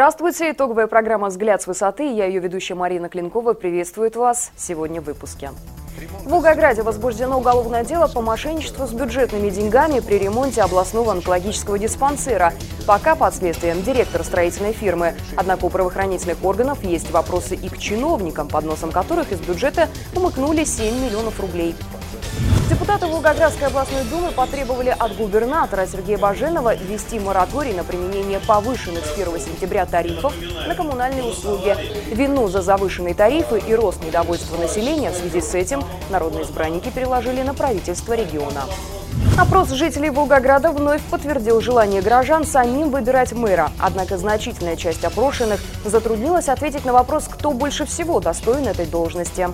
Здравствуйте, итоговая программа «Взгляд с высоты». Я ее ведущая Марина Клинкова. Приветствует вас сегодня в выпуске. В Волгограде возбуждено уголовное дело по мошенничеству с бюджетными деньгами при ремонте областного онкологического диспансера. Пока под следствием директор строительной фирмы. Однако у правоохранительных органов есть вопросы и к чиновникам, под носом которых из бюджета умыкнули 7 миллионов рублей. Депутаты Волгоградской областной думы потребовали от губернатора Сергея Баженова ввести мораторий на применение повышенных с 1 сентября тарифов на коммунальные услуги. Вину за завышенные тарифы и рост недовольства населения в связи с этим народные избранники переложили на правительство региона. Опрос жителей Волгограда вновь подтвердил желание горожан самим выбирать мэра. Однако значительная часть опрошенных затруднилась ответить на вопрос, кто больше всего достоин этой должности.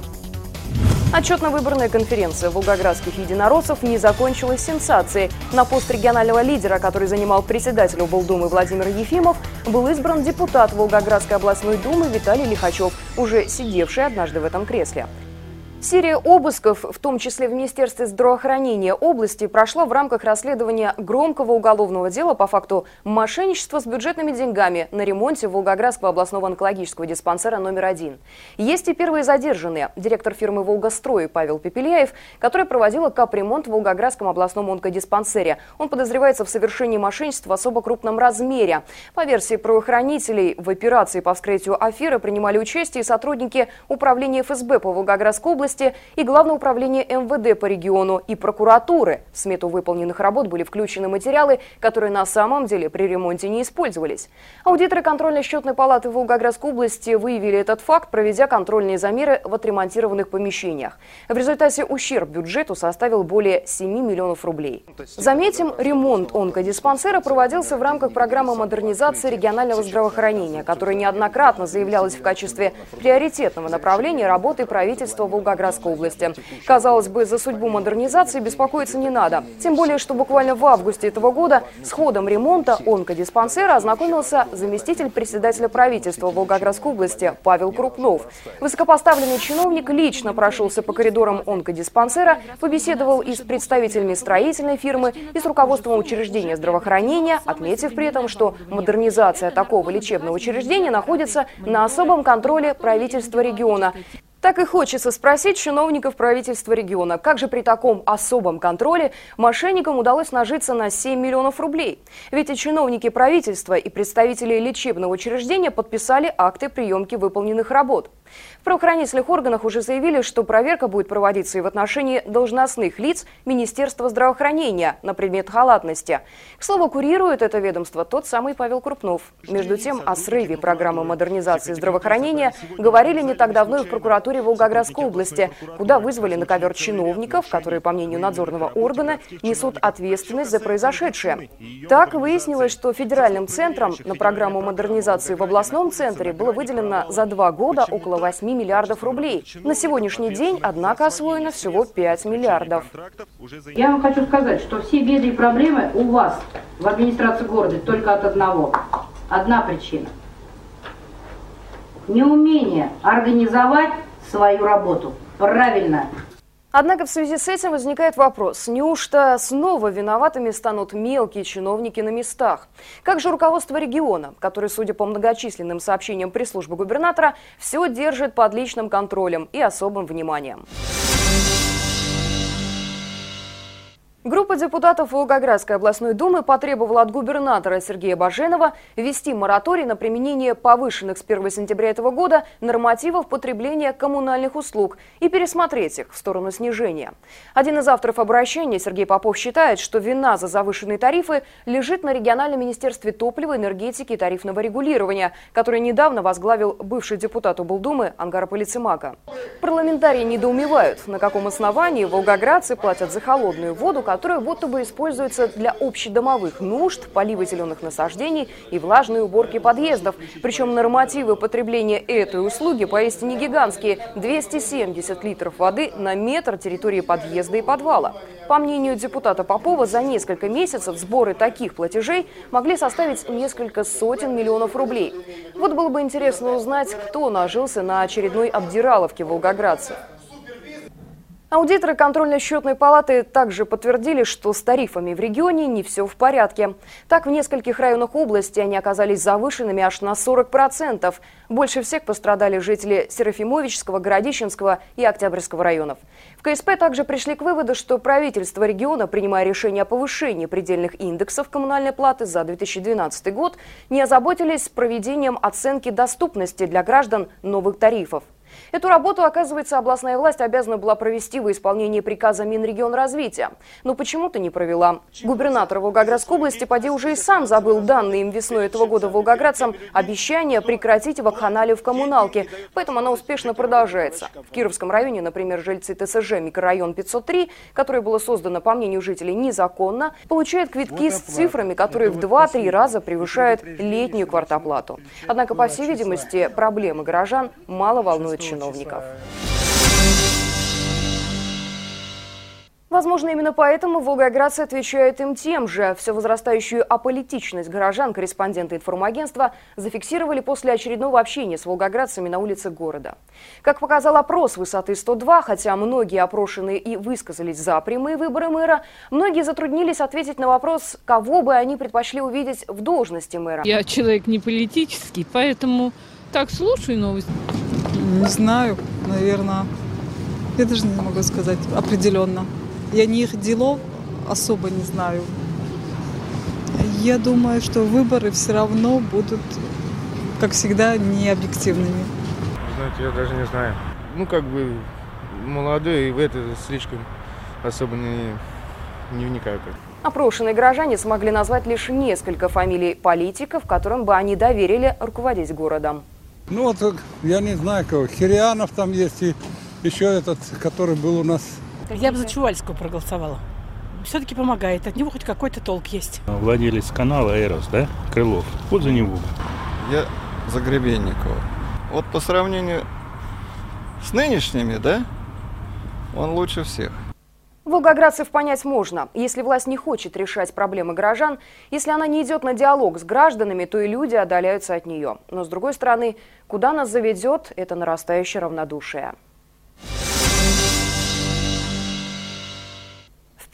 Отчетно-выборная конференция волгоградских единороссов не закончилась сенсацией. На пост регионального лидера, который занимал председатель облдумы Владимир Ефимов, был избран депутат Волгоградской областной думы Виталий Лихачев, уже сидевший однажды в этом кресле. Серия обысков, в том числе в Министерстве здравоохранения области, прошла в рамках расследования громкого уголовного дела по факту мошенничества с бюджетными деньгами на ремонте Волгоградского областного онкологического диспансера номер один. Есть и первые задержанные. Директор фирмы «Волгострой» Павел Пепеляев, который проводила капремонт в Волгоградском областном онкодиспансере. Он подозревается в совершении мошенничества в особо крупном размере. По версии правоохранителей, в операции по вскрытию аферы принимали участие сотрудники Управления ФСБ по Волгоградской области, области и Главное управление МВД по региону и прокуратуры. В смету выполненных работ были включены материалы, которые на самом деле при ремонте не использовались. Аудиторы контрольно-счетной палаты Волгоградской области выявили этот факт, проведя контрольные замеры в отремонтированных помещениях. В результате ущерб бюджету составил более 7 миллионов рублей. Заметим, ремонт онкодиспансера проводился в рамках программы модернизации регионального здравоохранения, которая неоднократно заявлялась в качестве приоритетного направления работы правительства Волгоградской Волгоградской области. Казалось бы, за судьбу модернизации беспокоиться не надо. Тем более, что буквально в августе этого года с ходом ремонта онкодиспансера ознакомился заместитель председателя правительства Волгоградской области Павел Крупнов. Высокопоставленный чиновник лично прошелся по коридорам онкодиспансера, побеседовал и с представителями строительной фирмы, и с руководством учреждения здравоохранения, отметив при этом, что модернизация такого лечебного учреждения находится на особом контроле правительства региона. Так и хочется спросить чиновников правительства региона, как же при таком особом контроле мошенникам удалось нажиться на 7 миллионов рублей? Ведь и чиновники правительства, и представители лечебного учреждения подписали акты приемки выполненных работ. В правоохранительных органах уже заявили, что проверка будет проводиться и в отношении должностных лиц Министерства здравоохранения на предмет халатности. К слову, курирует это ведомство тот самый Павел Крупнов. Между тем, о срыве программы модернизации здравоохранения говорили не так давно и в прокуратуре Волгоградской области, куда вызвали на ковер чиновников, которые, по мнению надзорного органа, несут ответственность за произошедшее. Так выяснилось, что федеральным центром на программу модернизации в областном центре было выделено за два года около 8 миллиардов рублей. На сегодняшний день, однако, освоено всего 5 миллиардов. Я вам хочу сказать, что все беды и проблемы у вас в администрации города только от одного. Одна причина. Неумение организовать свою работу правильно. Однако в связи с этим возникает вопрос, неужто снова виноватыми станут мелкие чиновники на местах? Как же руководство региона, которое, судя по многочисленным сообщениям пресс-службы губернатора, все держит под личным контролем и особым вниманием? Группа депутатов Волгоградской областной думы потребовала от губернатора Сергея Баженова ввести мораторий на применение повышенных с 1 сентября этого года нормативов потребления коммунальных услуг и пересмотреть их в сторону снижения. Один из авторов обращения, Сергей Попов, считает, что вина за завышенные тарифы лежит на региональном министерстве топлива, энергетики и тарифного регулирования, которое недавно возглавил бывший депутат облдумы Ангара Полицемака. Парламентарии недоумевают, на каком основании волгоградцы платят за холодную воду, которая будто бы используется для общедомовых нужд, полива зеленых насаждений и влажной уборки подъездов. Причем нормативы потребления этой услуги поистине гигантские – 270 литров воды на метр территории подъезда и подвала. По мнению депутата Попова, за несколько месяцев сборы таких платежей могли составить несколько сотен миллионов рублей. Вот было бы интересно узнать, кто нажился на очередной обдираловке волгоградцев. Аудиторы контрольно-счетной палаты также подтвердили, что с тарифами в регионе не все в порядке. Так, в нескольких районах области они оказались завышенными аж на 40%. Больше всех пострадали жители Серафимовичского, Городищенского и Октябрьского районов. В КСП также пришли к выводу, что правительство региона, принимая решение о повышении предельных индексов коммунальной платы за 2012 год, не озаботились проведением оценки доступности для граждан новых тарифов. Эту работу, оказывается, областная власть обязана была провести во исполнении приказа Минрегионразвития. Но почему-то не провела. Губернатор Волгоградской области, поди уже и сам забыл данные им весной этого года волгоградцам обещание прекратить вакханалию в коммуналке. Поэтому она успешно продолжается. В Кировском районе, например, жильцы ТСЖ микрорайон 503, которое было создано, по мнению жителей, незаконно, получают квитки с цифрами, которые в 2-3 раза превышают летнюю квартоплату. Однако, по всей видимости, проблемы горожан мало волнуют чиновников. Возможно, именно поэтому волгоградцы отвечают им тем же. Все возрастающую аполитичность горожан корреспонденты информагентства зафиксировали после очередного общения с волгоградцами на улице города. Как показал опрос высоты 102, хотя многие опрошенные и высказались за прямые выборы мэра, многие затруднились ответить на вопрос, кого бы они предпочли увидеть в должности мэра. Я человек не политический, поэтому так слушаю новости. Не знаю, наверное. Я даже не могу сказать определенно. Я не их делов особо не знаю. Я думаю, что выборы все равно будут, как всегда, не объективными. Знаете, я даже не знаю. Ну, как бы молодой, и в это слишком особо не, не вникаю. Как. Опрошенные горожане смогли назвать лишь несколько фамилий политиков, которым бы они доверили руководить городом. Ну вот, я не знаю кого, Хирианов там есть и еще этот, который был у нас. Я бы за Чувальского проголосовала. Все-таки помогает, от него хоть какой-то толк есть. Владелец канала «Эрос», да, Крылов, вот за него. Я за Гребенникова. Вот по сравнению с нынешними, да, он лучше всех. Волгоградцев понять можно. Если власть не хочет решать проблемы горожан, если она не идет на диалог с гражданами, то и люди отдаляются от нее. Но с другой стороны, куда нас заведет это нарастающее равнодушие?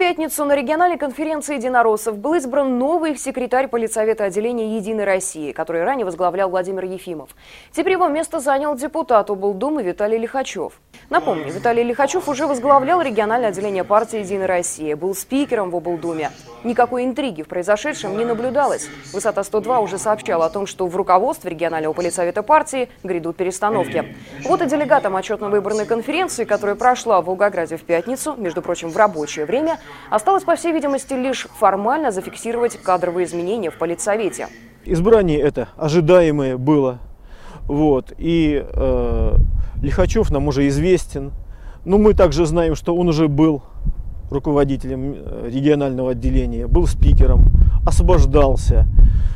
Пятницу на региональной конференции единороссов был избран новый секретарь политсовета отделения «Единой России», который ранее возглавлял Владимир Ефимов. Теперь его место занял депутат облдумы Виталий Лихачев. Напомню, Виталий Лихачев уже возглавлял региональное отделение партии «Единая Россия», был спикером в облдуме. Никакой интриги в произошедшем не наблюдалось. Высота 102 уже сообщала о том, что в руководстве регионального политсовета партии грядут перестановки. Вот и делегатам отчетно-выборной конференции, которая прошла в Волгограде в пятницу, между прочим, в рабочее время, осталось, по всей видимости, лишь формально зафиксировать кадровые изменения в политсовете. Избрание это ожидаемое было. Вот. И э, Лихачев нам уже известен. Но мы также знаем, что он уже был руководителем э, регионального отделения, был спикером, освобождался.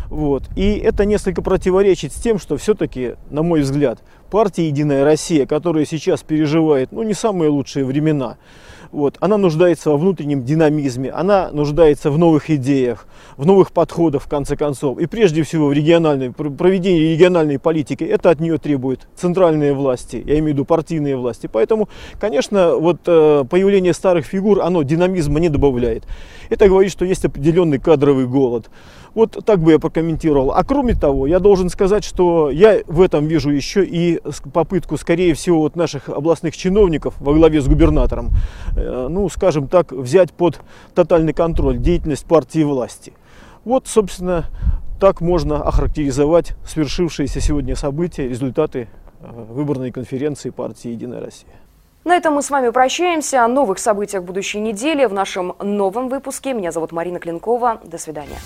Вот. И это несколько противоречит с тем, что все-таки, на мой взгляд, партия «Единая Россия», которая сейчас переживает ну, не самые лучшие времена, вот, она нуждается во внутреннем динамизме, она нуждается в новых идеях, в новых подходах, в конце концов. И прежде всего в региональной, проведении региональной политики. Это от нее требует центральные власти, я имею в виду партийные власти. Поэтому, конечно, вот э, появление старых фигур, оно динамизма не добавляет. Это говорит, что есть определенный кадровый голод. Вот так бы я прокомментировал. А кроме того, я должен сказать, что я в этом вижу еще и попытку, скорее всего, вот наших областных чиновников во главе с губернатором, э, ну, скажем так, взять под тотальный контроль деятельность партии власти. Вот, собственно, так можно охарактеризовать свершившиеся сегодня события, результаты э, выборной конференции партии «Единая Россия». На этом мы с вами прощаемся. О новых событиях будущей недели в нашем новом выпуске. Меня зовут Марина Клинкова. До свидания.